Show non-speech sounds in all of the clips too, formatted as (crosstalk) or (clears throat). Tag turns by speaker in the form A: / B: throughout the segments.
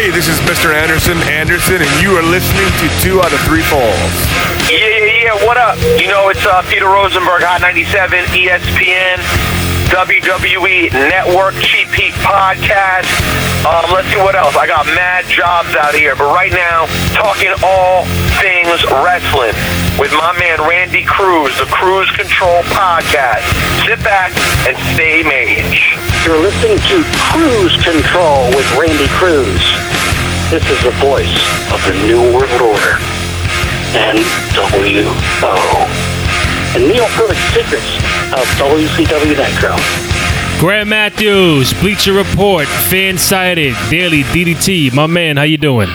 A: Hey, this is Mr. Anderson Anderson, and you are listening to Two Out of Three Falls.
B: Yeah, yeah, yeah. What up? You know, it's uh, Peter Rosenberg, Hot 97, ESPN, WWE Network, Cheap Heat Podcast. Um, let's see what else. I got mad jobs out here, but right now, talking all things wrestling with my man Randy Cruz, the Cruise Control Podcast. Sit back and stay mage.
C: You're listening to Cruise Control with Randy Cruz. This is the voice of the New World Order. NWO. And Neil Perfect Secrets of WCW Nitro.
D: Graham Matthews, Bleacher Report, Fan Sided, Daily DDT. My man, how you doing?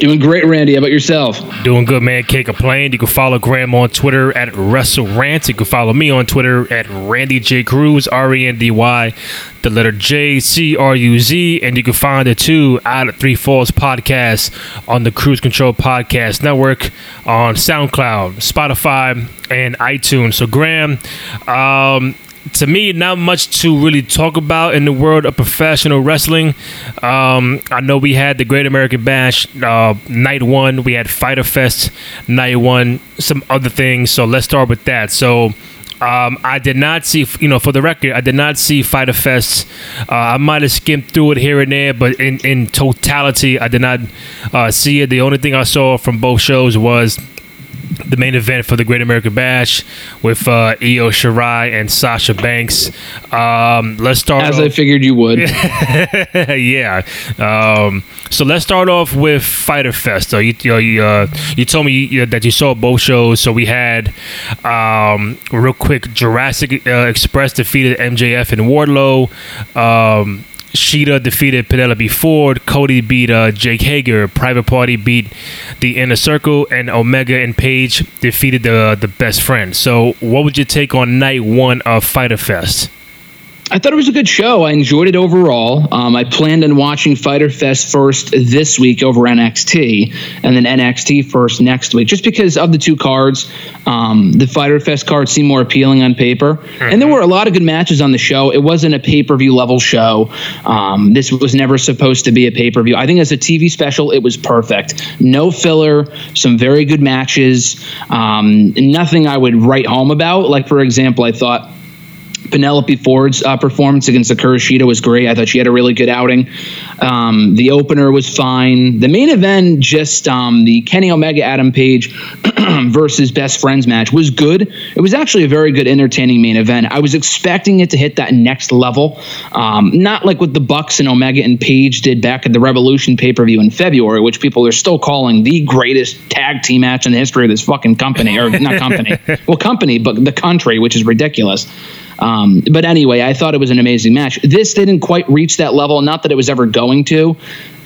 E: Doing great, Randy. How about yourself?
D: Doing good, man. Can't complain. You can follow Graham on Twitter at WrestleRant. You can follow me on Twitter at Randy J Cruz, R E N D Y, the letter J C R U Z, and you can find the two out of Three Falls podcast on the Cruise Control Podcast Network on SoundCloud, Spotify, and iTunes. So, Graham, um, to me, not much to really talk about in the world of professional wrestling. Um, I know we had the Great American Bash uh, night one, we had Fighter Fest night one, some other things. So let's start with that. So. Um, I did not see, you know, for the record, I did not see Fighter Fest. Uh, I might have skimmed through it here and there, but in, in totality, I did not uh, see it. The only thing I saw from both shows was the main event for the Great American Bash with uh, Io Shirai and Sasha Banks. Um, let's start.
E: As
D: off-
E: I figured you would. (laughs)
D: yeah. Um, so let's start off with Fighter Fest. So you you, know, you, uh, you told me you, that you saw both shows. So we had um, real quick Jurassic uh, Express defeated MJF and Wardlow. Um, Shida defeated Penelope Ford. Cody beat uh, Jake Hager. Private Party beat the Inner Circle, and Omega and Page defeated the the Best Friend. So, what would you take on night one of Fighter Fest?
E: I thought it was a good show. I enjoyed it overall. Um, I planned on watching Fighter Fest first this week over NXT, and then NXT first next week, just because of the two cards. Um, the Fighter Fest card seemed more appealing on paper, and there were a lot of good matches on the show. It wasn't a pay per view level show. Um, this was never supposed to be a pay per view. I think as a TV special, it was perfect. No filler, some very good matches. Um, nothing I would write home about. Like for example, I thought. Penelope Ford's uh, performance against Akira Shida was great. I thought she had a really good outing. Um, the opener was fine. The main event, just um, the Kenny Omega Adam Page (clears throat) versus Best Friends match, was good. It was actually a very good, entertaining main event. I was expecting it to hit that next level, um, not like what the Bucks and Omega and Page did back at the Revolution pay per view in February, which people are still calling the greatest tag team match in the history of this fucking company, or not company, (laughs) well, company, but the country, which is ridiculous. Um, but anyway, I thought it was an amazing match. This didn't quite reach that level. Not that it was ever going to,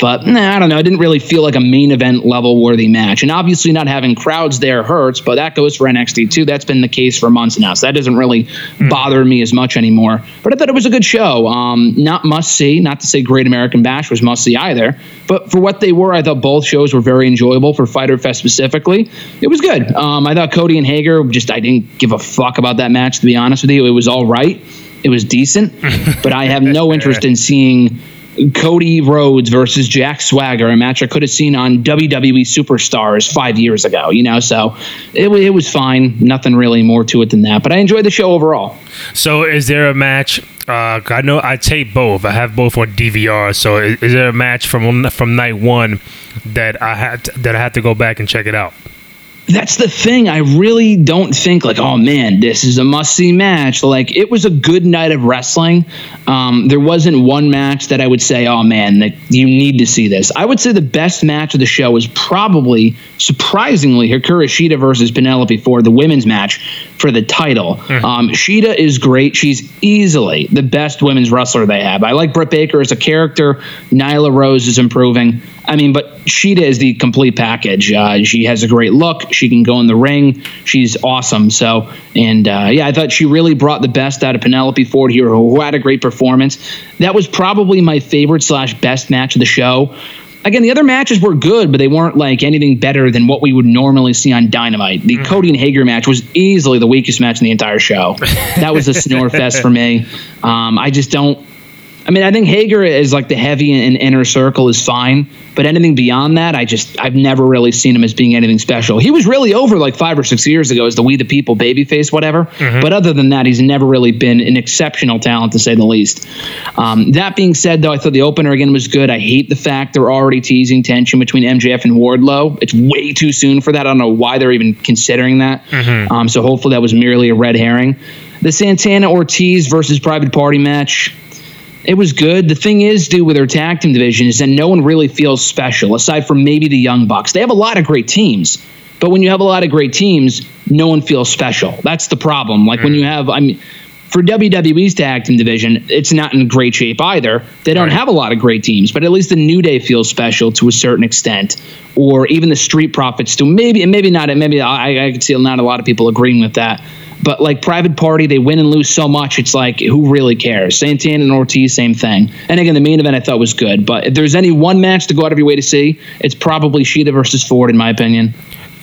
E: but nah, I don't know. It didn't really feel like a main event level worthy match. And obviously, not having crowds there hurts, but that goes for NXT too. That's been the case for months now. So that doesn't really bother me as much anymore. But I thought it was a good show. Um, not must see. Not to say Great American Bash was must see either. But for what they were, I thought both shows were very enjoyable. For Fighter Fest specifically, it was good. Um, I thought Cody and Hager just I didn't give a fuck about that match to be honest with you. It was all right. It was decent, (laughs) but I have no interest in seeing Cody Rhodes versus Jack Swagger, a match I could have seen on WWE Superstars five years ago. You know, so it, it was fine. Nothing really more to it than that. But I enjoyed the show overall.
D: So, is there a match? Uh, I know I tape both. I have both on DVR. So, is, is there a match from from night one that I had to, that I had to go back and check it out?
E: That's the thing. I really don't think like, oh man, this is a must see match. Like it was a good night of wrestling. Um, there wasn't one match that I would say, oh man, that you need to see this. I would say the best match of the show was probably surprisingly Hikaru Shida versus Penelope Ford, the women's match for the title. Um, Shida is great. She's easily the best women's wrestler they have. I like Britt Baker as a character. Nyla Rose is improving. I mean, but Shida is the complete package. Uh, she has a great look. She can go in the ring. She's awesome. So, and uh, yeah, I thought she really brought the best out of Penelope Ford here, who had a great performance. That was probably my favorite slash best match of the show. Again, the other matches were good, but they weren't like anything better than what we would normally see on Dynamite. The Cody and Hager match was easily the weakest match in the entire show. (laughs) That was a snore fest for me. Um, I just don't. I mean, I think Hager is like the heavy and inner circle is fine, but anything beyond that, I just I've never really seen him as being anything special. He was really over like five or six years ago as the We the People babyface, whatever. But other than that, he's never really been an exceptional talent to say the least. Um, that being said, though, I thought the opener again was good. I hate the fact they're already teasing tension between MJF and Wardlow. It's way too soon for that. I don't know why they're even considering that. Um, so hopefully that was merely a red herring. The Santana Ortiz versus Private Party match. It was good. The thing is, dude, with their tag team division is that no one really feels special aside from maybe the Young Bucks. They have a lot of great teams, but when you have a lot of great teams, no one feels special. That's the problem. Like when you mm. have, I mean, for WWE's tag team division, it's not in great shape either. They don't have a lot of great teams, but at least the New Day feels special to a certain extent, or even the Street Profits do. Maybe, maybe not. Maybe I, I could see not a lot of people agreeing with that. But like Private Party, they win and lose so much. It's like who really cares? Santana and Ortiz, same thing. And again, the main event I thought was good. But if there's any one match to go out of your way to see, it's probably Shida versus Ford, in my opinion.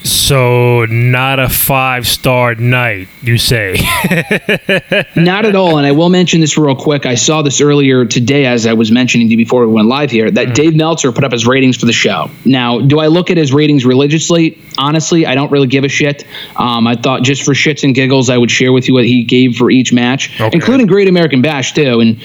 D: So not a five star night, you say? (laughs)
E: Not at all. And I will mention this real quick. I saw this earlier today, as I was mentioning to you before we went live here, that Dave Meltzer put up his ratings for the show. Now, do I look at his ratings religiously? Honestly, I don't really give a shit. Um, I thought just for shits and giggles, I would share with you what he gave for each match,
D: Okay.
E: including Great American Bash, too. And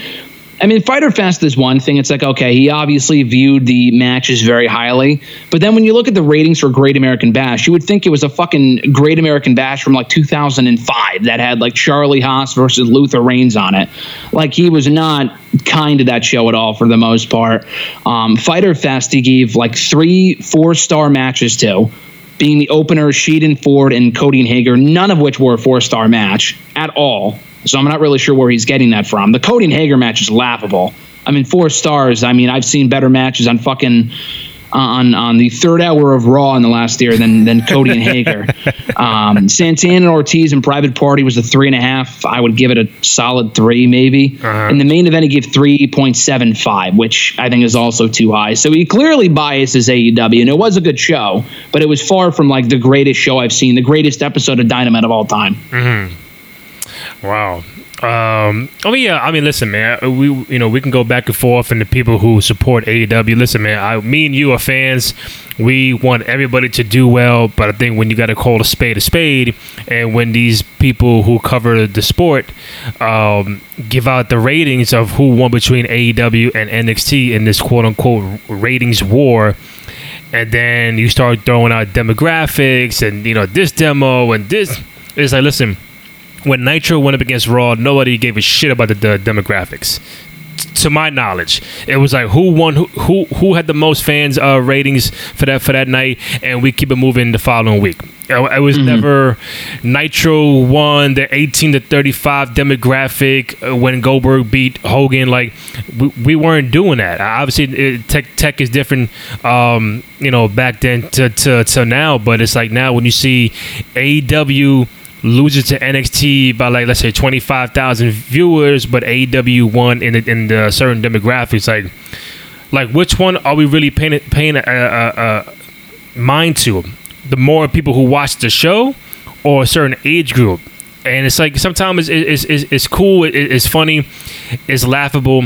E: I mean, Fighter Fest is one thing. It's like, okay, he obviously viewed the matches very highly. But then when you look at the ratings for Great American Bash, you would think it was a fucking Great American Bash from like 2005 that had like Charlie Haas versus Luther Reigns on it. Like, he was not kind to that show at all for the most part. Um, Fighter Fest, he gave like three four star matches to. Being the opener, Sheehan Ford and Cody and Hager, none of which were a four star match at all. So I'm not really sure where he's getting that from. The Cody and Hager match is laughable. I mean, four stars. I mean, I've seen better matches on fucking on on the third hour of Raw in the last year than than Cody and Hager. (laughs) Um, Santana and Ortiz and Private Party was a three and a half. I would give it a solid three, maybe. In the main event, he gave three point seven five, which I think is also too high. So he clearly biases AEW, and it was a good show, but it was far from like the greatest show I've seen, the greatest episode of Dynamite of all time.
D: Wow. Um, oh yeah, I mean, listen, man. We you know we can go back and forth, and the people who support AEW, listen, man. I, me and you are fans. We want everybody to do well, but I think when you got to call a spade a spade, and when these people who cover the sport um, give out the ratings of who won between AEW and NXT in this quote unquote ratings war, and then you start throwing out demographics and you know this demo and this, it's like listen when Nitro went up against Raw, nobody gave a shit about the, the demographics. T- To my knowledge, it was like who won, who who, who had the most fans uh, ratings for that for that night, and we keep it moving the following week. It, it was never Nitro won the 18 to 35 demographic uh, when Goldberg beat Hogan. Like we, we weren't doing that. Obviously, it, tech tech is different. Um, you know, back then to, to to now, but it's like now when you see AEW loses to NXT by like let's say twenty five thousand viewers, but AEW won in the, in the certain demographics. Like, like which one are we really paying paying a, a, a mind to? The more people who watch the show, or a certain age group, and it's like sometimes it's it's, it's, cool, it, it's funny, it's laughable.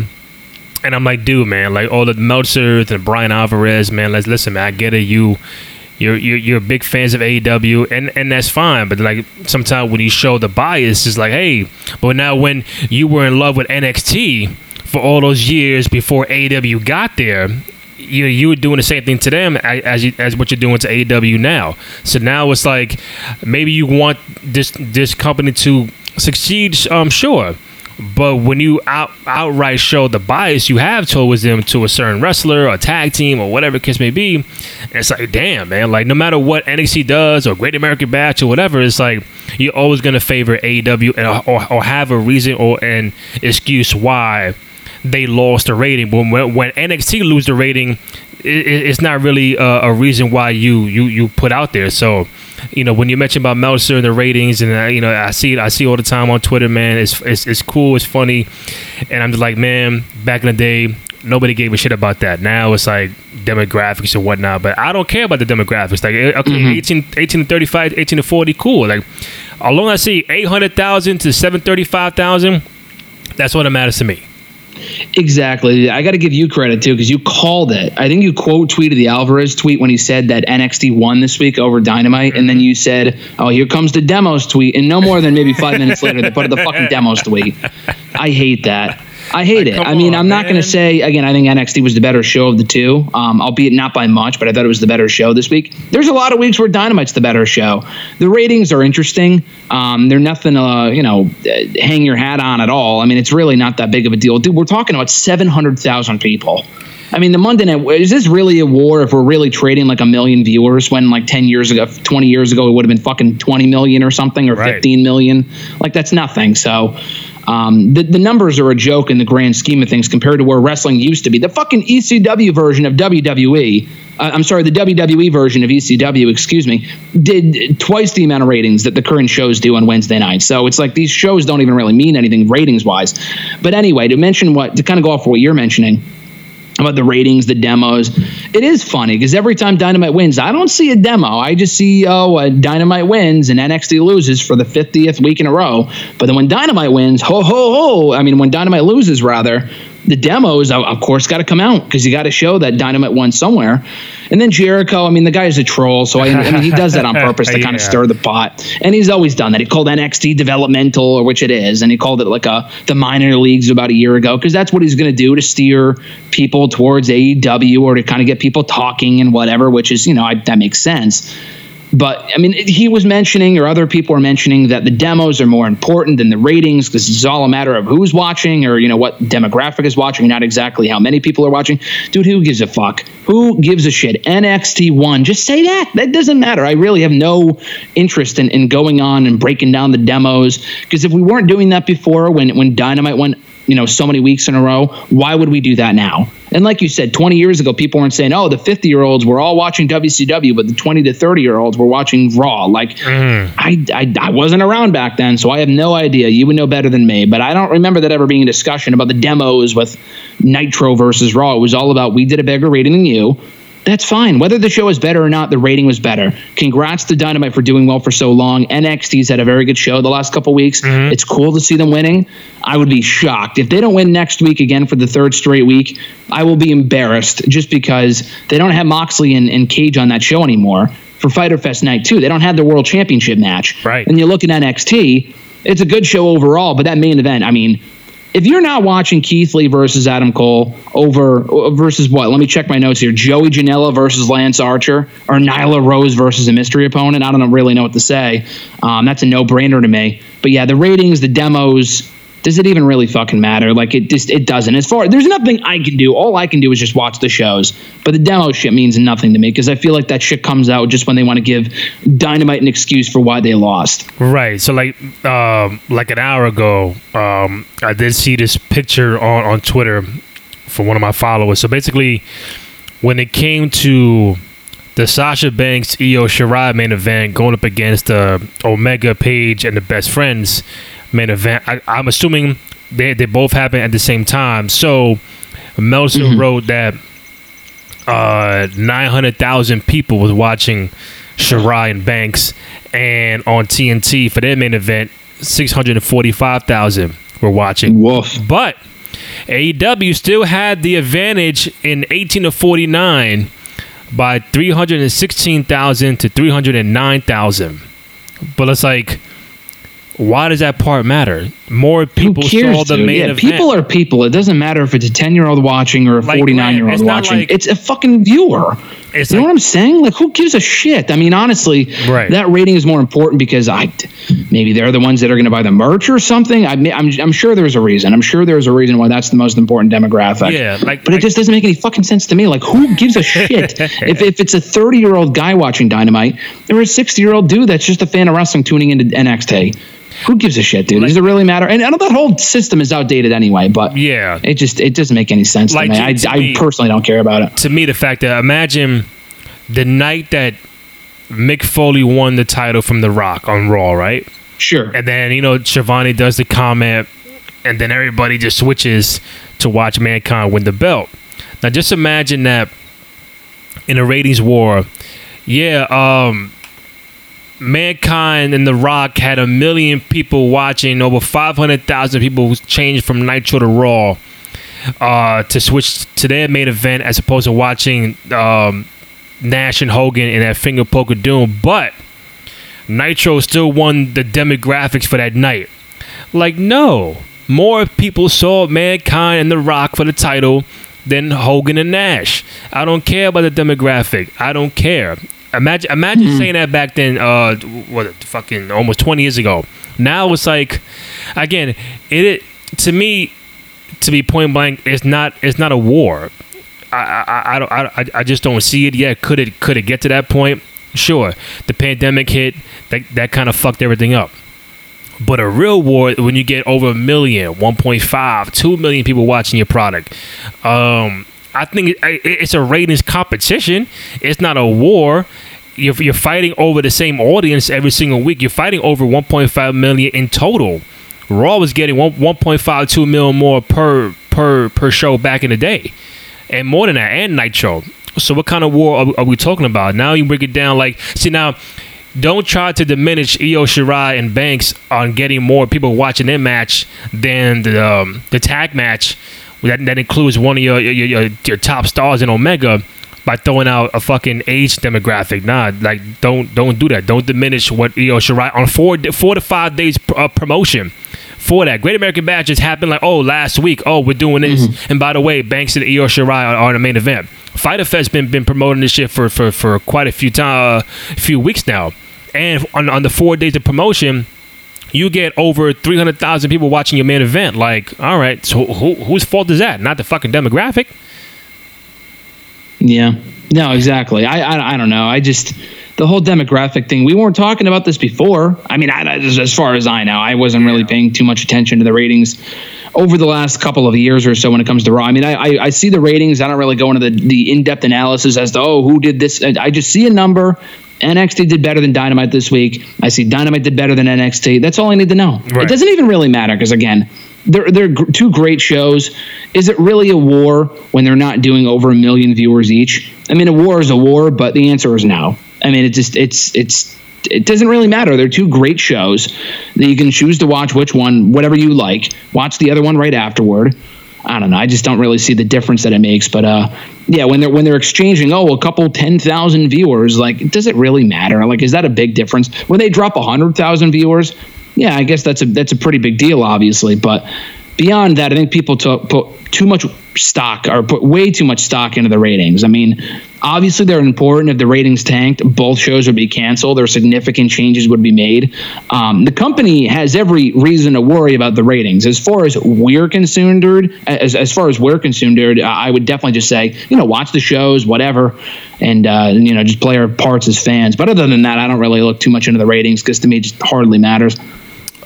D: And I'm like, dude, man, like all the Meltzers and Bryan Alvarez, man, let's listen, man. I get it, you you're, you're you're big fans of AEW, and and that's fine. But like sometimes when you show the bias, it's like, hey, but now when you were in love with NXT for all those years before AEW got there, you you were doing the same thing to them as you, as what you're doing to AEW now. So now it's like maybe you want this this company to succeed. Um, sure. But when you out, outright show the bias you have towards them to a certain wrestler or tag team or whatever case may be, it's like, damn, man. Like, no matter what NXT does or Great American Bash or whatever, it's like you're always going to favor AEW and, or, or have a reason or an excuse why they lost the rating. But when, when NXT lose the rating, it- it's not really a, a reason why you, you, you put out there. So, you know, when you mention about Meltzer and the ratings, and uh, you know, I see it, I see all the time on Twitter, man. It's, it's it's cool, it's funny, and I'm just like, man, back in the day, nobody gave a shit about that. Now it's like demographics and whatnot, but I don't care about the demographics. Like, eh, okay, 18, 18 to 35, 18 to 40, cool. Like, as long as I see 800,000 to 735,000, that's what it matters to me.
E: Exactly. I got to give you credit too because you called it. I think you quote tweeted the Alvarez tweet when he said that NXT won this week over Dynamite, and then mm-hmm. you said, "Oh, here comes the demos tweet," and no more than maybe five minutes later, they put the fucking demos tweet. I hate that. I hate
D: Like,
E: it. I mean,
D: on,
E: I'm not going to say again. I think NXT was the better show of the two, um, albeit not by much. But I thought it was the better show this week. There's a lot of weeks where Dynamite's the better show. The ratings are interesting. Um, they're nothing, uh, you know, uh, hang your hat on at all. I mean, it's really not that big of a deal, dude. We're talking about 700,000 people. I mean, the Monday night is this really a war? If we're really trading like a million viewers, when like 10 years ago, 20 years ago, it would have been fucking 20 million or something, or
D: Right.
E: 15 million. Like that's nothing. So. Um, the, the numbers are a joke in the grand scheme of things compared to where wrestling used to be. The fucking ECW version of WWE, uh, I'm sorry, the WWE version of ECW, excuse me, did twice the amount of ratings that the current shows do on Wednesday nights. So it's like these shows don't even really mean anything ratings wise. But anyway, to mention what, to kind of go off what you're mentioning, about the ratings, the demos. It is funny because every time Dynamite wins, I don't see a demo. I just see oh, uh, Dynamite wins and NXT loses for the 50th week in a row. But then when Dynamite wins, ho ho ho! I mean, when Dynamite loses, rather, the demos of of course got to come out because you got to show that Dynamite won somewhere. And then Jericho, I mean, the guy is a troll, so I, I mean, he does that on (laughs) purpose to kind of stir the pot. And he's always done that. He called NXT developmental, or which it is, and he called it like a the minor leagues about a year ago because that's what he's going to do to steer people towards AEW or to kind of get people talking and whatever. Which is, you know, I, that makes sense. But I mean, he was mentioning, or other people are mentioning, that the demos are more important than the ratings because it's all a matter of who's watching or you know what demographic is watching, not exactly how many people are watching. Dude, who gives a fuck? Who gives a shit? NXT one, Just say that. That doesn't matter. I really have no interest in, in going on and breaking down the demos because if we weren't doing that before, when when Dynamite went, you know, so many weeks in a row, why would we do that now? And like you said, 20 years ago, people weren't saying, oh, the 50 year olds were all watching WCW, but the 20 to 30 year olds were watching Raw. Like, mm. I, I, I wasn't around back then, so I have no idea. You would know better than me, but I don't remember that ever being a discussion about the demos with Nitro versus Raw. It was all about we did a bigger rating than you. That's fine. Whether the show is better or not, the rating was better. Congrats to Dynamite for doing well for so long. NXT's had a very good show the last couple weeks. Mm-hmm. It's cool to see them winning. I would be shocked if they don't win next week again for the third straight week. I will be embarrassed just because they don't have Moxley and, and Cage on that show anymore for Fighter Fest Night 2. They don't have their World Championship match.
D: Right.
E: And you look at NXT, it's a good show overall, but that main event, I mean, if you're not watching Keith Lee versus Adam Cole over versus what? Let me check my notes here. Joey Janela versus Lance Archer or Nyla Rose versus a mystery opponent. I don't really know what to say. Um, that's a no brainer to me. But yeah, the ratings, the demos. Does it even really fucking matter? Like it just it doesn't. As far there's nothing I can do. All I can do is just watch the shows. But the demo shit means nothing to me because I feel like that shit comes out just when they want to give Dynamite an excuse for why they lost.
D: Right. So like um like an hour ago, um I did see this picture on on Twitter from one of my followers. So basically when it came to the Sasha Banks Io Shirai main event going up against the Omega Page and the Best Friends main event, I, I'm assuming they they both happened at the same time. So Meltzer wrote that uh, 900,000 people was watching Shirai and Banks, and on TNT for their main event, 645,000 were watching.
E: Woof.
D: But AEW still had the advantage in 18 to 49 by 316,000 to 309,000. But it's like, why does that part matter? More people
E: cares,
D: saw the
E: dude?
D: main
E: yeah,
D: event.
E: people are people. It doesn't matter if it's a ten year old watching or a forty nine year old watching.
D: like-
E: it's a fucking viewer. You know what I'm saying? Like, who gives a shit? I mean, honestly,
D: Right.
E: that rating is more important because I maybe they're the ones that are going to buy the merch or something. I, I'm I'm sure there's a reason. I'm sure there's a reason why that's the most important demographic.
D: Yeah, like-
E: but it just doesn't make any fucking sense to me. Like, who gives a shit (laughs) if if it's a 30 year old guy watching Dynamite or a 60 year old dude that's just a fan of wrestling tuning into NXT? Who gives a shit, dude? Does it really matter? And I know that whole system is outdated anyway, but
D: Yeah.
E: it just it doesn't make any sense
D: Like,
E: to me.
D: to-
E: I,
D: to
E: I personally don't care about it.
D: to me, the fact that imagine the night that Mick Foley won the title from The Rock on Raw, right?
E: Sure.
D: And then, you know, Schiavone does the comment, and then everybody just switches to watch Mankind win the belt. Now, just imagine that in a ratings war, yeah, um, Mankind and The Rock had a million people watching, over 500,000 people changed from Nitro to Raw. uh, to switch to their main event as opposed to watching um, Nash and Hogan in that finger poke of doom. But Nitro still won the demographics for that night. Like, no. More people saw Mankind and The Rock for the title than Hogan and Nash. I don't care about the demographic. I don't care. Imagine, imagine mm-hmm. saying that back then. Uh, what fucking almost twenty years ago. Now it's like, again, it, it to me, to be point blank, it's not it's not a war. I I, I don't I, I just don't see it yet. Could it could it get to that point? Sure. The pandemic hit. That that kind of fucked everything up. But a real war, when you get over a million, 1.5, 2 million people watching your product, um, I think it, it's a ratings competition. It's not a war. You're, you're fighting over the same audience every single week. You're fighting over 1.5 million in total. Raw was getting 1, 1.52 million more per per per show back in the day, and more than that, and Nitro. So what kind of war are, are we talking about? Now you break it down like see now don't try to diminish Io Shirai and Banks on getting more people watching their match than the um, the tag match that, that includes one of your your, your your, top stars in Omega by throwing out a fucking age demographic. Nah, like don't don't do that. Don't diminish what Io Shirai on four four to five days uh, promotion for that. Great American Bash just happened like, oh, last week, oh, we're doing this. Mm-hmm. And by the way, Banks and Io Shirai are, are the main event. Fighter Fest been been promoting this shit for for, for quite a few time, uh, few weeks now, and on on the four days of promotion, you get over three hundred thousand people watching your main event. Like, all right, so who, whose fault is that? Not the fucking demographic.
E: Yeah. No, exactly. I, I I don't know. I just the whole demographic thing. We weren't talking about this before. I mean, I, as far as I know, I wasn't really paying too much attention to the ratings over the last couple of years or so when it comes to Raw. I mean, I, I, I see the ratings. I don't really go into the, the in depth analysis as to, oh, who did this. I just see a number. NXT did better than Dynamite this week. I see Dynamite did better than NXT. That's all I need to know. Right. It doesn't even really matter because, again, they're, they're two great shows. Is it really a war when they're not doing over a million viewers each? I mean, a war is a war, but the answer is no. I mean, it just it's it's it doesn't really matter. They're two great shows that you can choose to watch which one, whatever you like. Watch the other one right afterward. I don't know. I just don't really see the difference that it makes. But uh, yeah, when they're when they're exchanging, oh, a couple ten thousand viewers, like, does it really matter? Like, is that a big difference? When they drop a hundred thousand viewers, yeah, I guess that's a that's a pretty big deal, obviously. But beyond that, I think people took, put too much stock or put way too much stock into the ratings. I mean, obviously they're important. If the ratings tanked, both shows would be canceled or significant changes would be made. Um, the company has every reason to worry about the ratings. As far as we're concerned, as, as far as we're concerned, I would definitely just say, you know, watch the shows, whatever, and, uh, you know, just play our parts as fans. But other than that, I don't really look too much into the ratings because to me, it just hardly matters.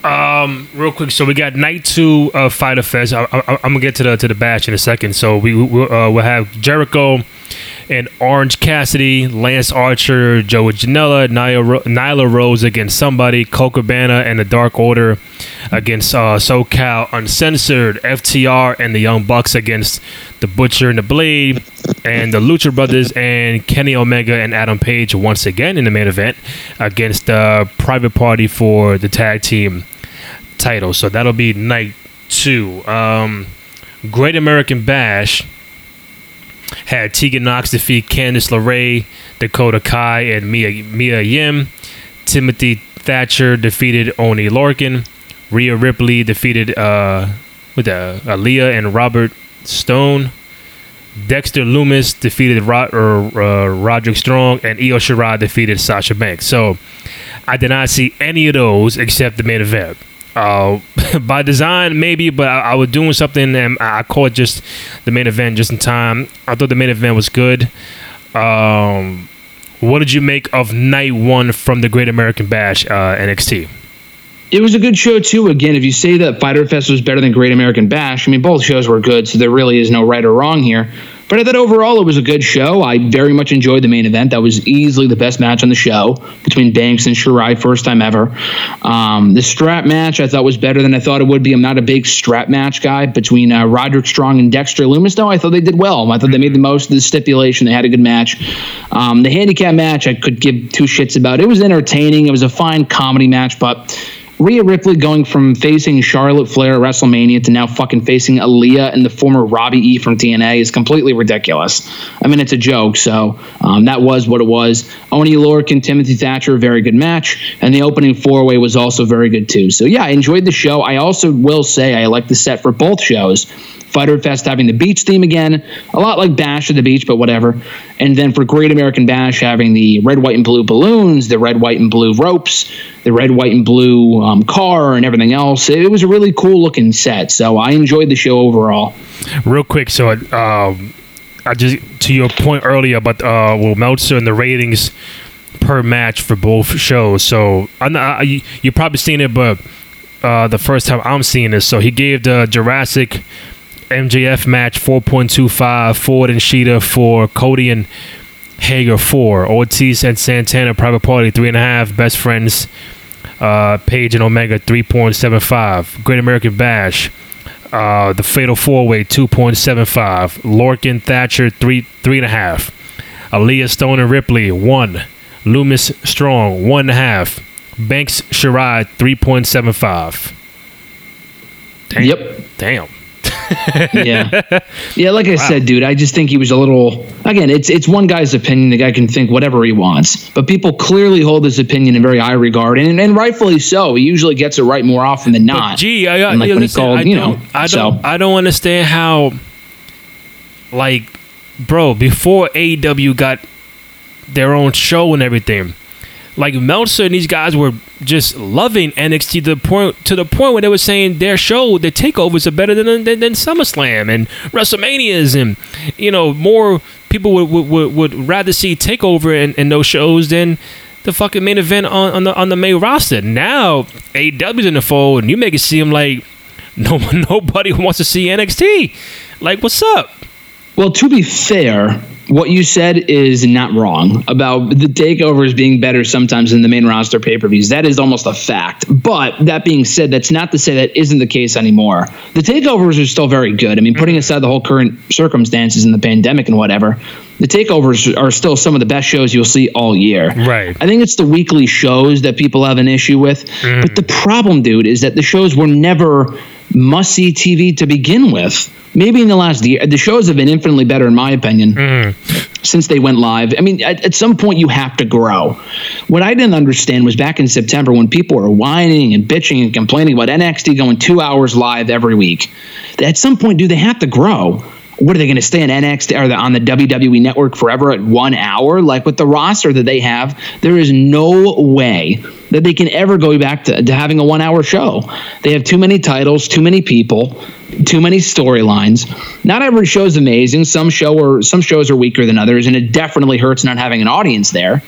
D: Um, real quick, so we got night two of Fighter Fest. I, am gonna get to the to the batch in a second. So we we'll, uh, we'll have Jericho and Orange Cassidy, Lance Archer, Joey Janela, Nyla, Nyla Rose against somebody, Colt Cabana and the Dark Order against uh, SoCal Uncensored, FTR and the Young Bucks against the Butcher and the Blade, and the Lucha Brothers and Kenny Omega and Adam Page once again in the main event against the Private Party for the tag team title. So that'll be night two. Um, Great American Bash had Tegan Nox defeat Candice LeRae, Dakota Kai, and Mia Mia Yim. Timothy Thatcher defeated Oni Lorcan. Rhea Ripley defeated uh, with uh, Aaliyah and Robert Stone. Dexter Lumis defeated Rod, uh, Roderick Strong, and Io Shirai defeated Sasha Banks. So I did not see any of those except the main event. Uh, (laughs) by design, maybe, but I, I, was doing something and I caught just the main event just in time. I thought the main event was good. Um, what did you make of night one from the Great American Bash uh, NXT?
E: It was a good show too. Again, if you say that Fighter Fest was better than Great American Bash, I mean both shows were good, so there really is no right or wrong here. But I thought overall it was a good show. I very much enjoyed the main event. That was easily the best match on the show between Banks and Shirai, first time ever. Um, the strap match I thought was better than I thought it would be. I'm not a big strap match guy between uh, Roderick Strong and Dexter Lumis, though. I thought they did well. I thought they made the most of the stipulation. They had a good match. Um, the handicap match I could give two shits about. It was entertaining. It was a fine comedy match, but Rhea Ripley going from facing Charlotte Flair at WrestleMania to now fucking facing Aaliyah and the former Robbie E from TNA is completely ridiculous. I mean, it's a joke. So um, that was what it was. Oni Lorcan, Timothy Thatcher, very good match, and the opening four way was also very good too. So yeah, I enjoyed the show. I also will say I like the set for both shows. Fighter Fest having the beach theme again, a lot like Bash at the beach, but whatever. And then for Great American Bash having the red, white, and blue balloons, the red, white, and blue ropes, the red, white, and blue um, car, and everything else. It was a really cool looking set. So I enjoyed the show overall.
D: Real quick, so um, I just to your point earlier about uh, well Meltzer and the ratings per match for both shows. So I, I you, you probably seen it, but uh, the first time I'm seeing this, so he gave the Jurassic MJF match 4.25, Ford and Shida for Cody and Hager 4, Ortiz and Santana Private Party 3.5, Best Friends uh, Page and Omega 3.75, Great American Bash. Uh, the Fatal Four Way 2.75, Lorcan Thatcher three three and a half, Aaliyah Stone and Ripley one, Lumis Strong one and a half, Banks Sherrod 3.75. Damn.
E: Yep.
D: Damn.
E: Yeah, yeah. Like I said, dude, I just think he was a little. Again, it's it's one guy's opinion. The guy can think whatever he wants, but people clearly hold his opinion in very high regard, and, and rightfully so. He usually gets it right more often than not.
D: But gee, I, I,
E: like,
D: yeah, listen,
E: called,
D: I
E: you
D: don't,
E: know,
D: I
E: so-
D: don't, I don't understand how, like, bro, before AEW got their own show and everything, like Meltzer and these guys were just loving NXT to the point to the point where they were saying their show, their takeovers are better than than, than SummerSlam and WrestleManias, and you know more people would would, would, rather see takeover in, in those shows than the fucking main event on, on the on the main roster. Now AEW's in the fold, and you make it seem like (laughs) no nobody wants to see NXT. Like, what's up?
E: Well, to be fair, what you said is not wrong about the takeovers being better sometimes than the main roster pay per views. That is almost a fact. But that being said, that's not to say that isn't the case anymore. The takeovers are still very good. I mean, putting mm-hmm. aside the whole current circumstances and the pandemic and whatever, the takeovers are still some of the best shows you'll see all year.
D: Right.
E: I think it's the weekly shows that people have an issue with. Mm-hmm. But the problem, dude, is that the shows were never must see TV to begin with. Maybe in the last year, the shows have been infinitely better, in my opinion, hmm. since they went live. I mean, at, at some point, you have to grow. What I didn't understand was back in September when people were whining and bitching and complaining about NXT going two hours live every week. At some point, do they have to grow? What are they going to stay on NXT or the, on the WWE network forever at one hour? Like with the roster that they have, there is no way that they can ever go back to, to having a one hour show. They have too many titles, too many people, too many storylines. Not every show is amazing. Some show or some shows are weaker than others, and it definitely hurts not having an audience there.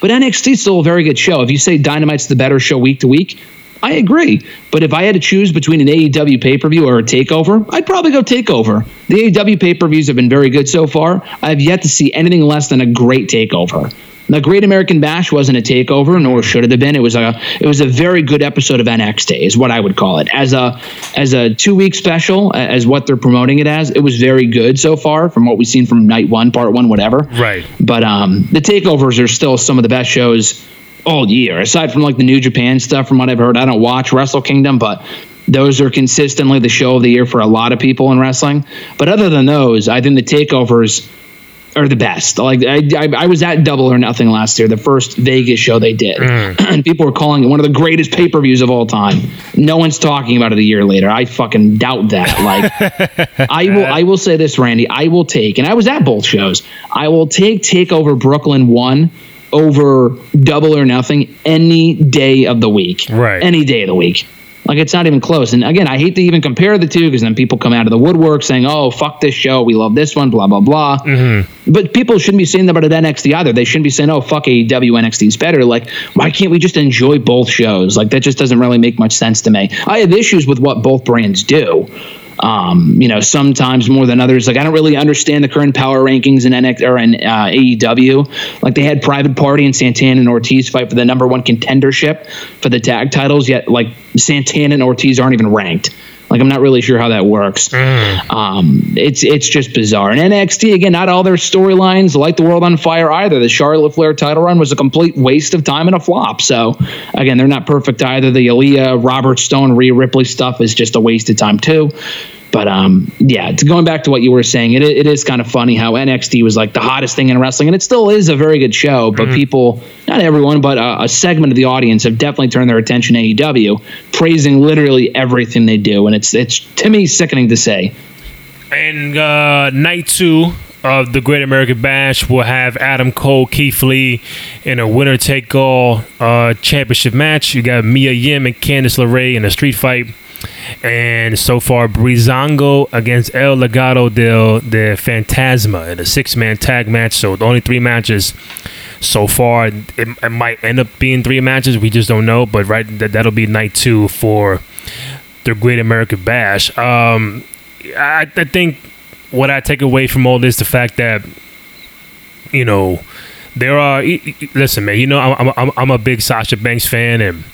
E: But NXT is still a very good show. If you say Dynamite's the better show week to week, I agree. But if I had to choose between an AEW pay per view or a takeover, I'd probably go takeover. The AEW pay per views have been very good so far. I've yet to see anything less than a great takeover. The Great American Bash wasn't a takeover, nor should it have been. It was a it was a very good episode of NXT, is what I would call it. As a as a two week special, as what they're promoting it as, it was very good so far from what we've seen from night one, part one, whatever.
D: Right.
E: But um, the takeovers are still some of the best shows all year, aside from like the New Japan stuff. From what I've heard, I don't watch Wrestle Kingdom, but those are consistently the show of the year for a lot of people in wrestling. But other than those, I think the takeovers are the best. Like I, I, I was at Double or Nothing last year, the first Vegas show they did, mm. (clears throat) and people were calling it one of the greatest pay per views of all time. No one's talking about it a year later. I fucking doubt that. Like (laughs) I will, I will say this, Randy. I will take, and I was at both shows. I will take Takeover Brooklyn one over Double or Nothing any day of the week.
D: Right.
E: Any day of the week. Like it's not even close. And again, I hate to even compare the two because then people come out of the woodwork saying, "Oh, fuck this show. We love this one." Blah blah blah. Mm-hmm. But people shouldn't be saying that about NXT either. They shouldn't be saying, "Oh, fuck AEW, NXT is better." Like, why can't we just enjoy both shows? Like that just doesn't really make much sense to me. I have issues with what both brands do. Um, you know, sometimes more than others. Like I don't really understand the current power rankings in NXT or in uh, AEW. Like they had Private Party and Santana and Ortiz fight for the number one contendership for the tag titles. Yet, like Santana and Ortiz aren't even ranked. Like I'm not really sure how that works. Um, it's it's just bizarre. And NXT again, not all their storylines light the world on fire either. The Charlotte Flair title run was a complete waste of time and a flop. So again, they're not perfect either. The Aaliyah, Robert Stone, Rhea Ripley stuff is just a waste of time too. But um, yeah, to going back to what you were saying, it, it is kind of funny how NXT was like the hottest thing in wrestling, and it still is a very good show. But people, not everyone, but a, a segment of the audience have definitely turned their attention to AEW, praising literally everything they do, and it's it's to me sickening to say.
D: And uh, night two of the Great American Bash will have Adam Cole, Keith Lee in a winner take all uh, championship match. You got Mia Yim and Candice LeRae in a street fight. And so far, Breezango against El Legado del the Fantasma in a six man tag match. So, the only three matches so far. It, it might end up being three matches. We just don't know. But right, that, that'll be night two for the Great American Bash. Um, I, I think what I take away from all this, the fact that, you know, there are, listen, man, you know, I'm, I'm, I'm a big Sasha Banks fan and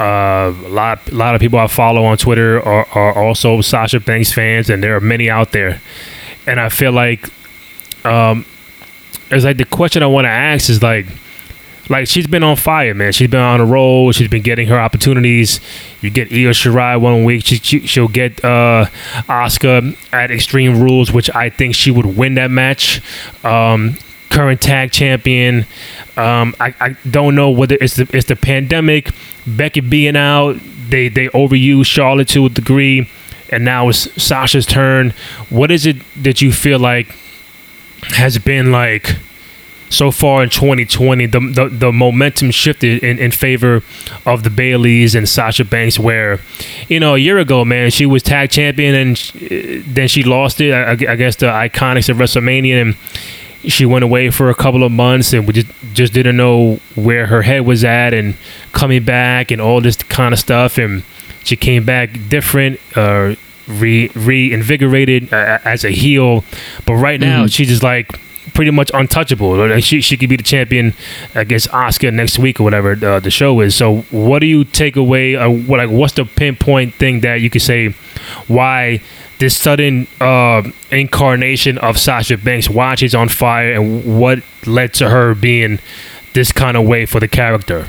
D: uh, a lot, a lot of people I follow on Twitter are, are also Sasha Banks fans, and there are many out there. And I feel like, um, it's like the question I want to ask is like, like she's been on fire, man. She's been on a roll. She's been getting her opportunities. You get Io Shirai one week. She, she she'll get uh, Asuka at Extreme Rules, which I think she would win that match. Um, current tag champion. Um, I, I don't know whether it's the it's the pandemic, Becky being out. They they overuse Charlotte to a degree, and now it's Sasha's turn. What is it that you feel like has been like? so far in 2020, the the, the momentum shifted in, in favor of the Bayleys and Sasha Banks. Where, you know, a year ago, man, she was tag champion and sh- then she lost it. I, I guess the Iconics of WrestleMania, and she went away for a couple of months, and we just just didn't know where her head was at, and coming back and all this kind of stuff, and she came back different. Uh, Re, reinvigorated uh, as a heel, but right now she's just like pretty much untouchable. Like she she could be the champion against Asuka next week or whatever uh, the show is. So what do you take away? Uh, what like what's the pinpoint thing that you could say why this sudden uh, incarnation of Sasha Banks, why she's on fire, and what led to her being this kind of way for the character?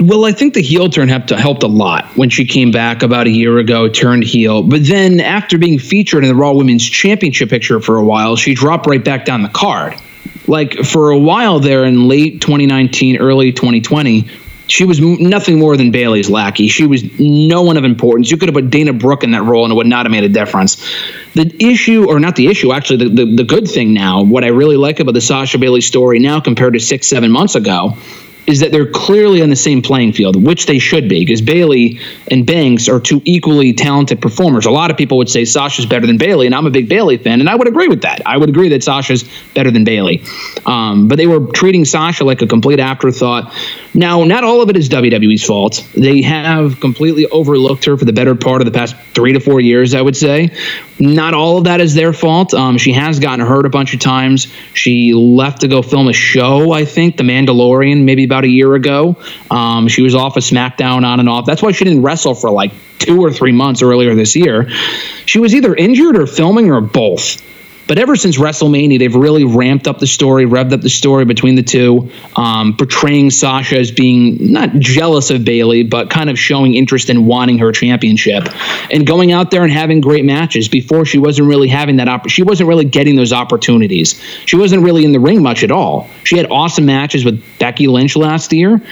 E: Well, I think the heel turn helped helped a lot when she came back about a year ago, turned heel. But then, after being featured in the Raw Women's Championship picture for a while, she dropped right back down the card. Like for a while there in late 2019, early 2020, she was nothing more than Bayley's lackey. She was no one of importance. You could have put Dana Brooke in that role and it would not have made a difference. The issue, or not the issue, actually, the, the, the good thing now, what I really like about the Sasha Bayley story now compared to six, seven months ago, is that they're clearly on the same playing field, which they should be, because Bayley and Banks are two equally talented performers. A lot of people would say Sasha's better than Bayley, and I'm a big Bayley fan, and I would agree with that. I would agree that Sasha's better than Bayley. Um, but they were treating Sasha like a complete afterthought. Now, not all of it is WWE's fault. They have completely overlooked her for the better part of the past three to four years, I would say. Not all of that is their fault. Um, she has gotten hurt a bunch of times. She left to go film a show, I think, The Mandalorian, maybe about a year ago. Um, she was off of SmackDown on and off. That's why she didn't wrestle for like two or three months earlier this year. She was either injured or filming or both. But ever since WrestleMania, they've really ramped up the story, revved up the story between the two, um, portraying Sasha as being not jealous of Bayley, but kind of showing interest in wanting her championship and going out there and having great matches. Before she wasn't really having that opp- she wasn't really getting those opportunities. She wasn't really in the ring much at all. She had awesome matches with Becky Lynch last year,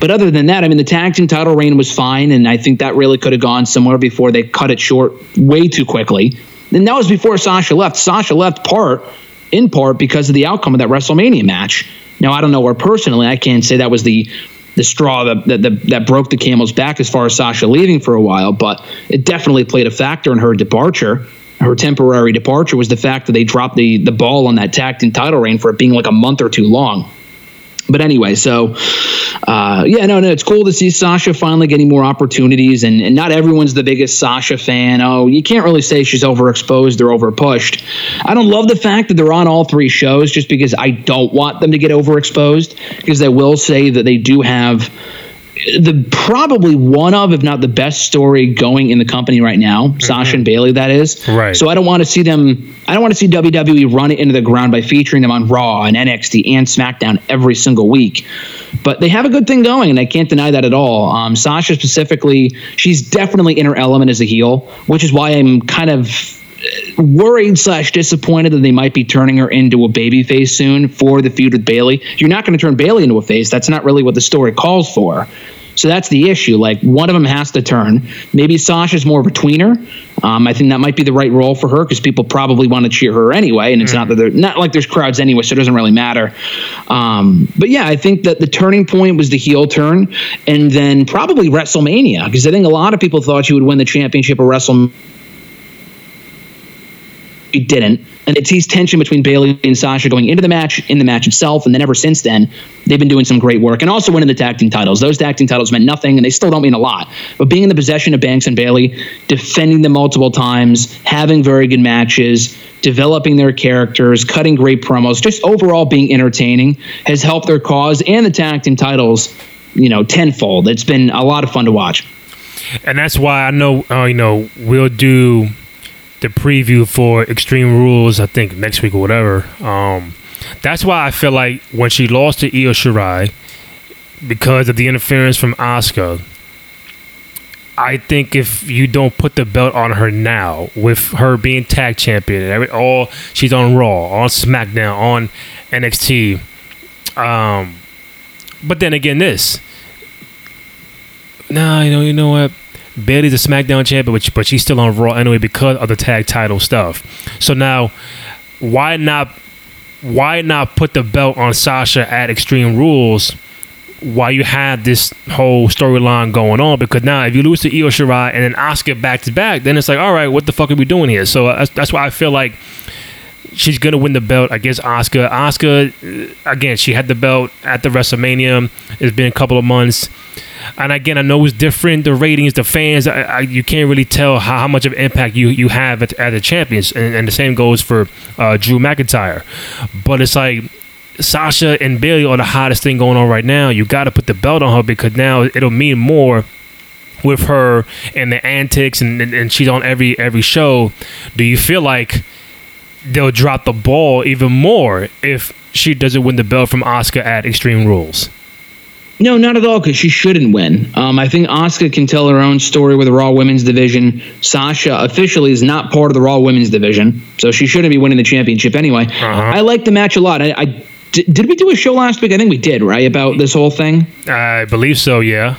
E: but other than that, I mean, the tag team title reign was fine, and I think that really could have gone somewhere before they cut it short way too quickly. And that was before Sasha left. Sasha left part, in part, because of the outcome of that WrestleMania match. Now I don't know her personally. I can't say that was the the straw that, that, that, that broke the camel's back as far as Sasha leaving for a while, but it definitely played a factor in her departure. Her temporary departure was the fact that they dropped the the ball on that tag team title reign for it being like a month or two long. But anyway, so uh, yeah, no, no, it's cool to see Sasha finally getting more opportunities, and, and not everyone's the biggest Sasha fan. Oh, you can't really say she's overexposed or overpushed. I don't love the fact that they're on all three shows, just because I don't want them to get overexposed. Because I will say that they do have the probably one of, if not the best story going in the company right now, Sasha and Bayley, that is.
D: Right.
E: So I don't want to see them. I don't want to see WWE run it into the ground by featuring them on Raw and NXT and SmackDown every single week. But they have a good thing going, and I can't deny that at all. Um, Sasha specifically, she's definitely in her element as a heel, which is why I'm kind of worried slash disappointed that they might be turning her into a baby face soon for the feud with Bayley. You're not going to turn Bayley into a face. That's not really what the story calls for. So that's the issue. Like one of them has to turn. Maybe Sasha's more of a tweener. Um, I think that might be the right role for her because people probably want to cheer her anyway, and it's not that they're not like there's crowds anyway, so it doesn't really matter. Um, but yeah, I think that the turning point was the heel turn, and then probably WrestleMania because I think a lot of people thought she would win the championship of WrestleMania she didn't. And it teased tension between Bayley and Sasha going into the match, in the match itself, and then ever since then, they've been doing some great work and also winning the tag team titles. Those tag team titles meant nothing, and they still don't mean a lot. But being in the possession of Banks and Bayley, defending them multiple times, having very good matches, developing their characters, cutting great promos, just overall being entertaining has helped their cause and the tag team titles, you know, tenfold. It's been a lot of fun to watch.
D: and that's why I know uh, you know we'll do the preview for Extreme Rules. I think next week or whatever. Um, that's why I feel like when she lost to Io Shirai because of the interference from Asuka. I think if you don't put the belt on her now, with her being tag champion and every, all she's on Raw, on SmackDown, on NXT. Um, but then again, this. Nah, you know, you know what? Bayley's a SmackDown champion, but, she- but she's still on Raw anyway because of the tag title stuff. So now, why not? Why not put the belt on Sasha at Extreme Rules? While you had this whole storyline going on, because now if you lose to Io Shirai and then Asuka back to back, then it's like, all right, what the fuck are we doing here? So uh, that's, that's why I feel like she's gonna win the belt against Asuka. Oscar, uh, again, she had the belt at the WrestleMania. It's been a couple of months, and again, I know it's different. The ratings, the fans, I, I, you can't really tell how, how much of impact you you have at, at the champions, and, and the same goes for uh, Drew McIntyre. But it's like. Sasha and Bayley are the hottest thing going on right now. You got to put the belt on her because now it'll mean more with her and the antics, and, and, and she's on every every show. Do you feel like they'll drop the ball even more if she doesn't win the belt from Asuka at Extreme Rules.
E: No, not at all, because she shouldn't win. Um, I think Asuka can tell her own story with the Raw Women's Division. Sasha officially is not part of the Raw Women's Division, so she shouldn't be winning the championship anyway. I like the match a lot. I, I did, did we do a show last week? I think we did, right, about this whole thing.
D: I believe so, yeah.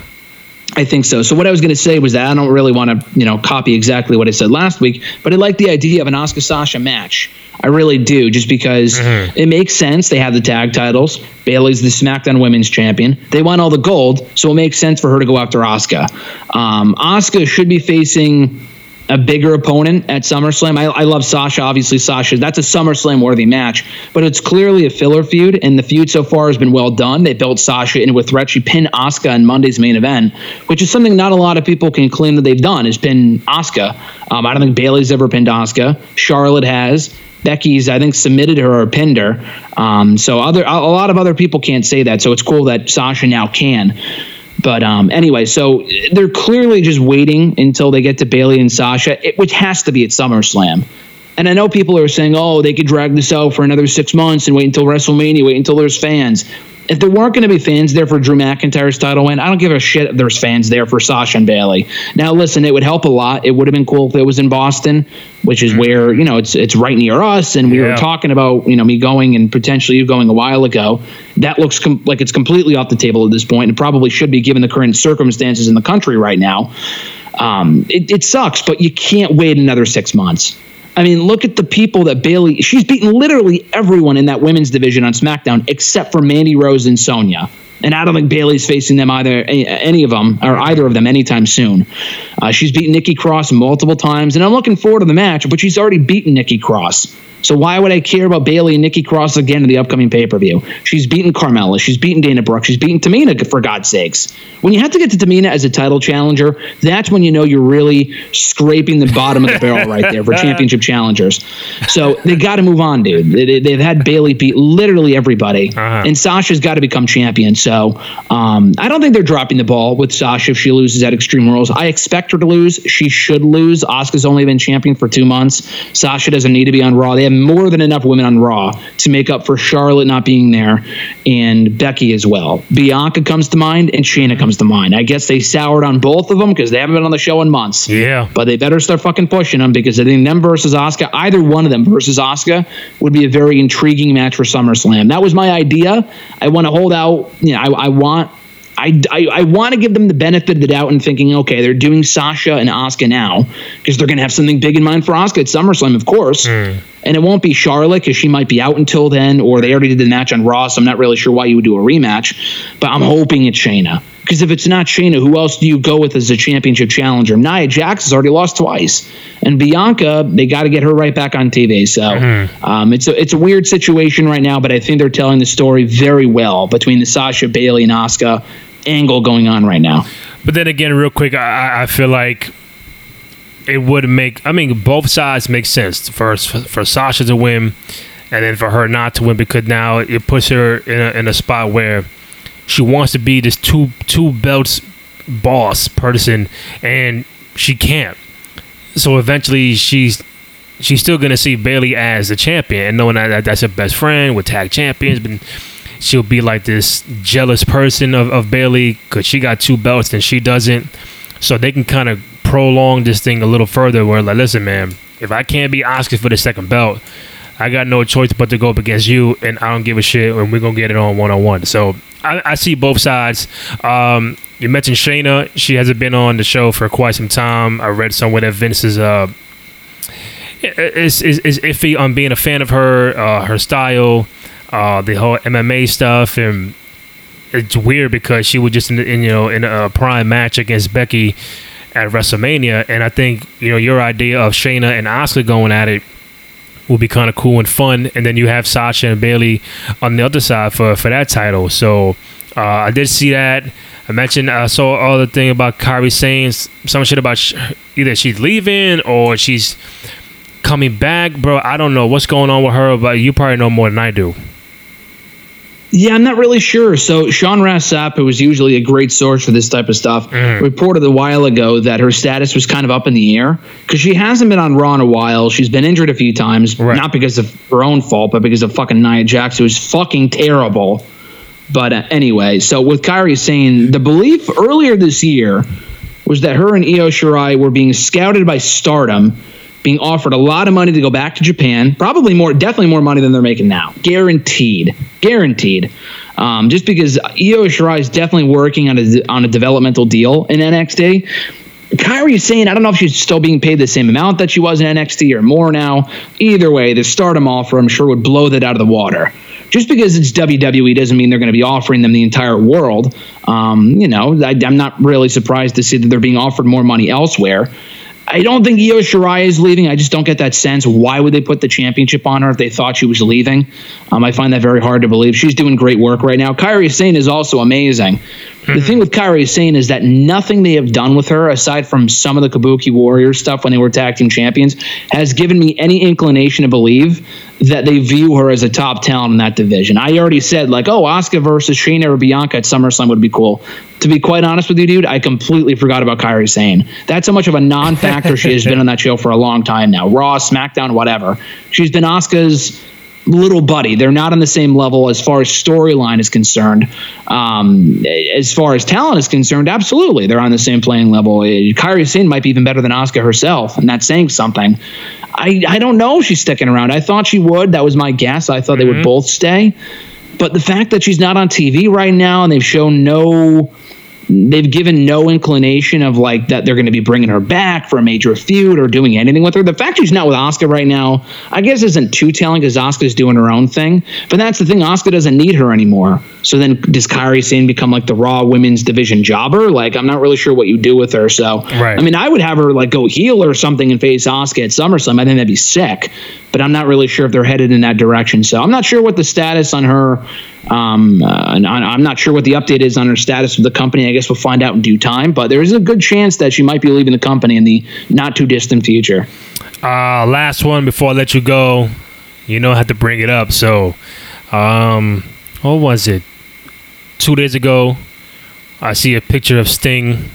E: I think so. So what I was going to say was that I don't really want to, you know, copy exactly what I said last week, but I like the idea of an Asuka Sasha match. I really do, just because it makes sense. They have the tag titles. Bayley's the SmackDown Women's Champion. They won all the gold, so it makes sense for her to go after Asuka. Um, Asuka should be facing a bigger opponent at SummerSlam. I, I love Sasha. Obviously, Sasha. That's a SummerSlam worthy match, but it's clearly a filler feud, and the feud so far has been well done. They built Sasha into a threat. She pinned Asuka in Monday's main event, which is something not a lot of people can claim that they've done. Is pin Asuka. Um, I don't think Bayley's ever pinned Asuka. Charlotte has. Becky's, I think, submitted her or pinned her. Um, so other a lot of other people can't say that. So it's cool that Sasha now can. But um, anyway, so they're clearly just waiting until they get to Bayley and Sasha, it, which has to be at SummerSlam. And I know people are saying, oh, they could drag this out for another six months and wait until WrestleMania, wait until there's fans. If there weren't going to be fans there for Drew McIntyre's title win, I don't give a shit if there's fans there for Sasha and Bayley. Now, listen, it would help a lot. It would have been cool if it was in Boston, which is where you know it's it's right near us, and we
D: Yeah.
E: were talking about you know me going and potentially you going a while ago. That looks com- like it's completely off the table at this point, and probably should be given the current circumstances in the country right now. Um, it, it sucks, but you can't wait another six months. I mean, look at the people that Bayley. She's beaten literally everyone in that women's division on SmackDown except for Mandy Rose and Sonya. And I don't think Bayley's facing them either, any of them, or either of them anytime soon. Uh, she's beaten Nikki Cross multiple times, and I'm looking forward to the match, but she's already beaten Nikki Cross. So why would I care about Bayley and Nikki Cross again in the upcoming pay per view? She's beaten Carmella. She's beaten Dana Brooke. She's beaten Tamina, for God's sakes. When you have to get to Tamina as a title challenger, that's when you know you're really scraping the bottom of the barrel right there for (laughs) championship challengers. So they got to move on, dude. They, they've had Bayley beat literally everybody,
D: Uh-huh.
E: and Sasha's got to become champion. So So um, I don't think they're dropping the ball with Sasha if she loses at Extreme Rules. I expect her to lose. She should lose. Asuka's only been champion for two months. Sasha doesn't need to be on Raw. They have more than enough women on Raw to make up for Charlotte not being there and Becky as well. Bianca comes to mind and Shayna comes to mind. I guess they soured on both of them because they haven't been on the show in months.
D: Yeah.
E: But they better start fucking pushing them because I think them versus Asuka, either one of them versus Asuka, would be a very intriguing match for SummerSlam. That was my idea. I want to hold out. You know, I, I want. I, I, I want to give them the benefit of the doubt and thinking, okay, they're doing Sasha and Asuka now because they're going to have something big in mind for Asuka at SummerSlam, of course. Hmm. And it won't be Charlotte because she might be out until then, or they already did the match on Raw, so I'm not really sure why you would do a rematch. But I'm hoping it's Shayna. Because if it's not Shayna, who else do you go with as a championship challenger? Nia Jax has already lost twice, and Bianca, they got to get her right back on TV. So um, it's a it's a weird situation right now, but I think they're telling the story very well between the Sasha Bayley and Asuka angle going on right now.
D: But then again, real quick, I, I feel like it would make. I mean, both sides make sense. For, for Sasha to win, and then for her not to win because now it puts her in a, in a spot where she wants to be this two two belts boss person, and she can't. So eventually, she's she's still gonna see Bayley as the champion, and knowing that, that that's her best friend with tag champions, but she'll be like this jealous person of, of Bayley because she got two belts and she doesn't. So they can kind of prolong this thing a little further. Where like, listen, man, if I can't be Asuka for the second belt, I got no choice but to go up against you, and I don't give a shit, and we're gonna get it on one on one. So I, I see both sides. Um, you mentioned Shayna; she hasn't been on the show for quite some time. I read somewhere that Vince is uh is is, is iffy on being a fan of her, uh, her style, uh, the whole MMA stuff, and it's weird because she was just in, in you know in a prime match against Becky at WrestleMania, and I think you know your idea of Shayna and Asuka going at it will be kind of cool and fun, and then you have Sasha and Bayley on the other side for for that title. So uh, I did see that. I mentioned I saw all the thing about Kairi saying some shit about sh- either she's leaving or she's coming back, bro. I don't know what's going on with her, but you probably know more than I do.
E: Yeah, I'm not really sure. So Sean Ross Sapp, who was usually a great source for this type of stuff, reported a while ago that her status was kind of up in the air because she hasn't been on Raw in a while. She's been injured a few times,
D: Right.
E: not because of her own fault, but because of fucking Nia Jax, who is fucking terrible. But uh, anyway, so with Kairi Sane the belief earlier this year was that her and Io Shirai were being scouted by Stardom, being offered a lot of money to go back to Japan, probably more, definitely more money than they're making now, guaranteed, guaranteed. Um, just because Io Shirai is definitely working on a on a developmental deal in NXT. Kairi is saying, I don't know if she's still being paid the same amount that she was in NXT or more now. Either way, the stardom offer, I'm sure, would blow that out of the water. Just because it's WWE doesn't mean they're going to be offering them the entire world. Um, you know, I, I'm not really surprised to see that they're being offered more money elsewhere. I don't think Io Shirai is leaving. I just don't get that sense. Why would they put the championship on her if they thought she was leaving? Um, I find that very hard to believe. She's doing great work right now. Kairi Sane is also amazing. The thing mm-hmm. with Kairi Sane is that nothing they have done with her, aside from some of the Kabuki Warrior stuff when they were tag team champions, has given me any inclination to believe that they view her as a top talent in that division. I already said, like, oh, Asuka versus Shayna or Bianca at SummerSlam would be cool. To be quite honest with you, dude, I completely forgot about Kairi Sane. That's how much of a non factor she has been (laughs) on that show for a long time now. Raw, SmackDown, whatever. She's been Asuka's little buddy. They're not on the same level as far as storyline is concerned. Um, as far as talent is concerned, absolutely, they're on the same playing level. Uh, Kairi Sane might be even better than Asuka herself, and that's saying something. I, I don't know if she's sticking around. I thought she would. That was my guess. I thought they would both stay. But the fact that she's not on TV right now and they've shown no they've given no inclination of like that they're going to be bringing her back for a major feud or doing anything with her. The fact she's not with Asuka right now, I guess, isn't too telling because Asuka's doing her own thing. But that's the thing, Asuka doesn't need her anymore. So then does Kairi Sane become like the Raw Women's Division jobber? Like I'm not really sure what you do with her. So
D: Right.
E: I mean, I would have her like go heel or something and face Asuka at SummerSlam. I think that'd be sick. But I'm not really sure if they're headed in that direction. So I'm not sure what the status on her. Um, uh, I'm not sure what the update is on her status with the company. I guess we'll find out in due time. But there is a good chance that she might be leaving the company in the not too distant future.
D: Uh, last one before I let you go. You know I have to bring it up. So, um, what was it? two days ago, I see a picture of Sting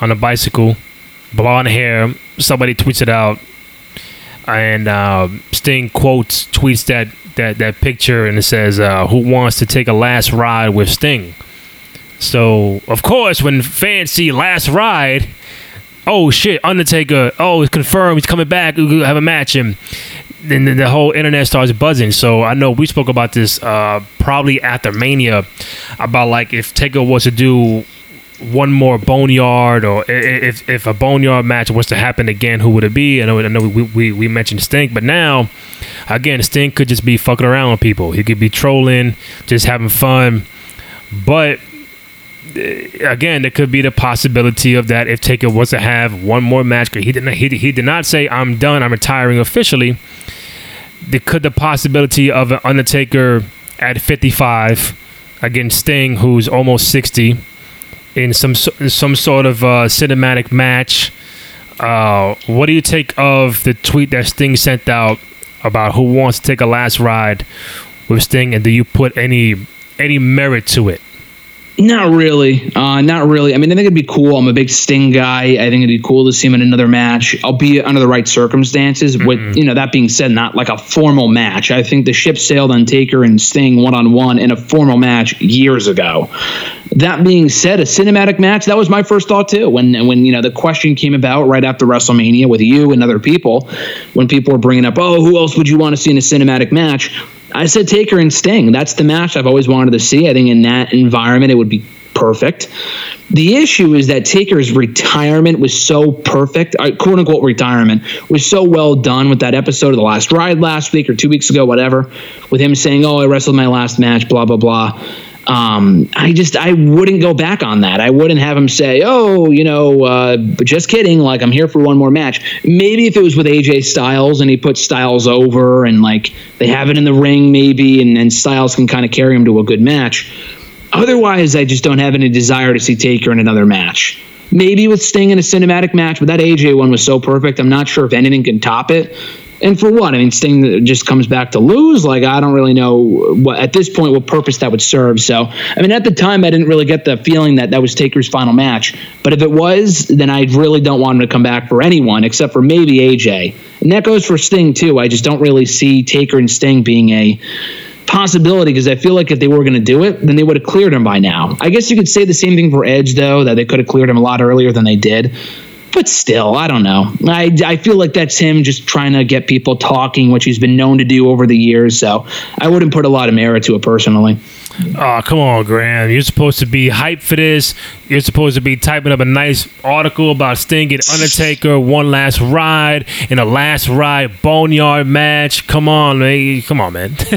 D: on a bicycle, blonde hair. Somebody tweets it out, and uh, Sting quotes tweets that that that picture, and it says, uh, "Who wants to take a last ride with Sting?" So of course, when fans see last ride, oh shit, Undertaker, oh it's confirmed he's coming back. We have a match, and then the whole internet starts buzzing. So I know we spoke about this uh, probably after Mania about like if Taker was to do one more boneyard or if, if a boneyard match was to happen again who would it be? I know, I know we, we, we mentioned Sting but now again Sting could just be fucking around with people. He could be trolling just having fun. But uh, again there could be the possibility of that if taker was to have one more match he did not he, he did not say i'm done i'm retiring officially. There could the possibility of an undertaker at 55 against sting who's almost 60 in some some sort of uh, cinematic match. Uh, what do you take of the tweet that Sting sent out about who wants to take a last ride with Sting, and do you put any any merit to it?
E: Not really. Uh, not really. I mean, I think it'd be cool. I'm a big Sting guy. I think it'd be cool to see him in another match, albeit under the right circumstances. Mm-hmm. With you know, that being said, not like a formal match. I think the ship sailed on Taker and Sting one on one in a formal match years ago. That being said, a cinematic match that was my first thought too. When when you know the question came about right after WrestleMania with you and other people, when people were bringing up, oh, who else would you want to see in a cinematic match? I said Taker and Sting. That's the match I've always wanted to see. I think in that environment it would be perfect. The issue is that Taker's retirement was so perfect, uh, quote unquote retirement, was so well done with that episode of The Last Ride last week or two weeks ago, whatever, with him saying, Oh, I wrestled my last match, blah, blah, blah um, I just I wouldn't go back on that. I wouldn't have him say, "Oh, you know, uh, just kidding." Like I'm here for one more match. Maybe if it was with AJ Styles and he puts Styles over and like they have it in the ring, maybe, and, then Styles can kind of carry him to a good match. Otherwise, I just don't have any desire to see Taker in another match. Maybe with Sting in a cinematic match, but that AJ one was so perfect. I'm not sure if anything can top it. And for what? I mean, Sting just comes back to lose. Like I don't really know what at this point what purpose that would serve. So I mean, at the time, I didn't really get the feeling that that was Taker's final match. But if it was, then I really don't want him to come back for anyone except for maybe AJ. And that goes for Sting too. I just don't really see Taker and Sting being a possibility because I feel like if they were going to do it, then they would have cleared him by now. I guess you could say the same thing for Edge, though, that they could have cleared him a lot earlier than they did but still, I don't know. I, I feel like that's him just trying to get people talking, which he's been known to do over the years. So I wouldn't put a lot of merit to it personally.
D: Oh, come on, Graham. You're supposed to be hyped for this. You're supposed to be typing up a nice article about Sting and Undertaker, one last ride in a last ride boneyard match. Come on, man. Come on, man. (laughs)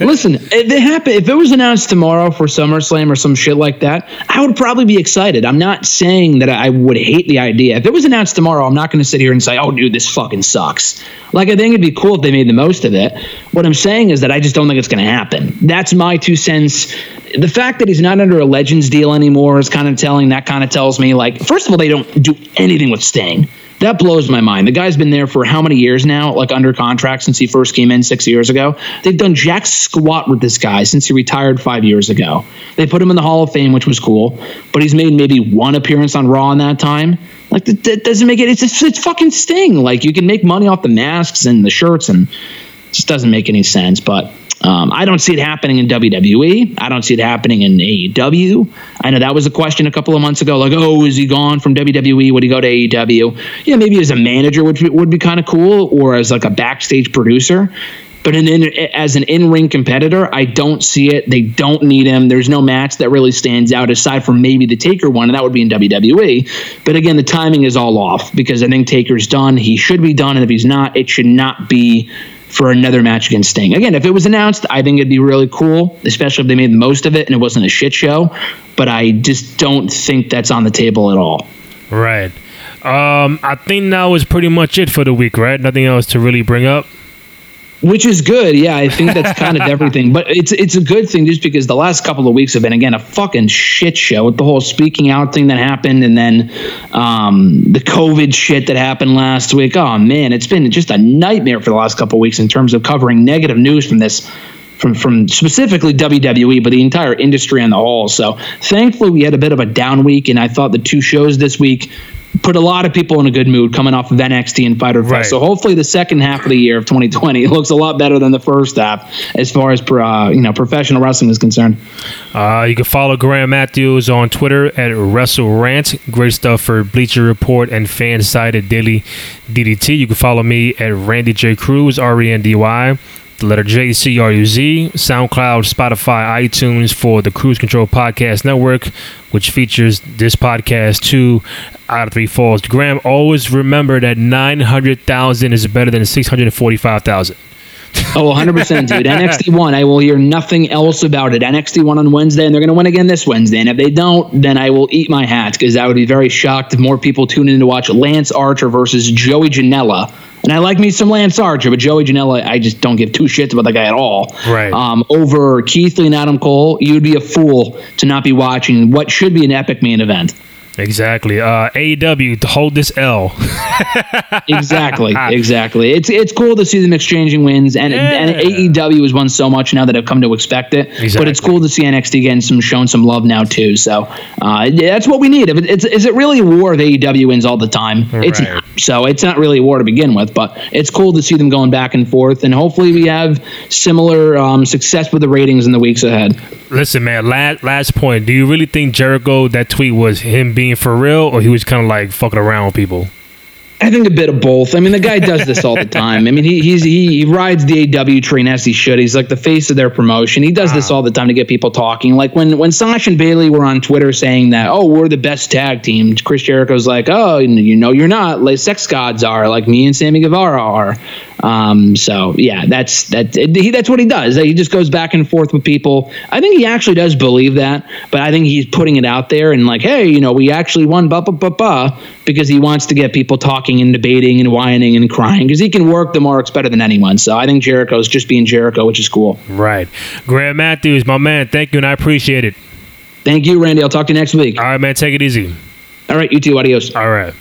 E: Listen, if it happened, if it was announced tomorrow for SummerSlam or some shit like that, I would probably be excited. I'm not saying that I would hate the idea. If it was announced tomorrow, I'm not going to sit here and say, "Oh, dude, this fucking sucks." Like, I think it'd be cool if they made the most of it. What I'm saying is that I just don't think it's going to happen. That's my two cents. The fact that he's not under a Legends deal anymore is kind of telling. That kind of tells me, like, first of all, they don't do anything with Sting. That blows my mind. The guy's been there for how many years now, like under contract since he first came in six years ago. They've done jack squat with this guy since he retired five years ago. They put him in the Hall of Fame, which was cool, but he's made maybe one appearance on Raw in that time. Like that, doesn't make it. It's it's, it's fucking Sting. Like you can make money off the masks and the shirts, and just doesn't make any sense. But um, I don't see it happening in WWE. I don't see it happening in AEW. I know that was a question a couple of months ago. Like, oh, is he gone from WWE? Would he go to AEW? Yeah, maybe as a manager would would be kind of cool, or as like a backstage producer. But in, in, as an in-ring competitor, I don't see it. They don't need him. There's no match that really stands out aside from maybe the Taker one, and that would be in WWE. But again, the timing is all off because I think Taker's done. He should be done, and if he's not, it should not be for another match against Sting. Again, if it was announced, I think it'd be really cool, especially if they made the most of it and it wasn't a shit show. But I just don't think that's on the table at all.
D: Right. Um, I think that was pretty much it for the week, right? Nothing else to really bring up
E: which is good. Yeah, I think that's kind of (laughs) everything. But it's it's a good thing just because the last couple of weeks have been again a fucking shit show with the whole speaking out thing that happened, and then um, the COVID shit that happened last week. Oh man, it's been just a nightmare for the last couple of weeks in terms of covering negative news from this from from specifically WWE, but the entire industry on the whole. So thankfully, we had a bit of a down week, and I thought the two shows this week put a lot of people in a good mood coming off of NXT and Fyter Fest.
D: Right.
E: So hopefully, the second half of the year of 2020 (laughs) looks a lot better than the first half as far as uh, you know professional wrestling is concerned.
D: Uh, you can follow Graham Matthews on Twitter at WrestleRant. Great stuff for Bleacher Report and fan site at Daily DDT. You can follow me at Randy J Cruz, R E N D Y. The letter J C R U Z, SoundCloud, Spotify, iTunes for the Cruz Control Podcast Network, which features this podcast two out of three falls. Graham, always remember that 900,000 is better than 645,000.
E: Oh, 100%, dude. NXT won, I will hear nothing else about it. NXT won on Wednesday, and they're going to win again this Wednesday. And if they don't, then I will eat my hat because I would be very shocked if more people tune in to watch Lance Archer versus Joey Janela. And I like me some Lance Archer, but Joey Janela, I just don't give two shits about that guy at all.
D: Right.
E: Um, over Keith Lee and Adam Cole, you'd be a fool to not be watching what should be an epic main event.
D: Exactly. Uh, AEW, to hold this L. (laughs) (laughs)
E: exactly, exactly. It's it's cool to see them exchanging wins, and and AEW has won so much now that I've come to expect it. But it's cool to see NXT getting some shown some love now too. So uh, that's what we need. If it, it's is it really a war if AEW wins all the time? It's
D: Right.
E: not. So it's not really a war to begin with, but it's cool to see them going back and forth, and hopefully we have similar um, success with the ratings in the weeks ahead.
D: Listen, man. Last last point. Do you really think Jericho that tweet was him being for real, or he was kind of like fucking around with people?
E: I think a bit of both. I mean, the guy does this all the (laughs) time. I mean, he he's, he he rides the AW train as he should. He's like the face of their promotion. He does this all the time to get people talking. Like when when Sasha and Bayley were on Twitter saying that, oh, we're the best tag team. Chris Jericho's like, oh, you know, you're not. Like sex gods are. Like me and Sammy Guevara are. Um, so yeah, that's that. He, that's what he does. He just goes back and forth with people. I think he actually does believe that, but I think he's putting it out there and like, hey, you know, we actually won, ba ba ba ba, because he wants to get people talking and debating and whining and crying because he can work the marks better than anyone. So I think Jericho's just being Jericho, which is cool.
D: Right. Graham Matthews, my man. Thank you, and I appreciate it.
E: Thank you, Randy. I'll talk to you next week.
D: All right, man. Take it easy.
E: All right, you too. Adios.
D: All right.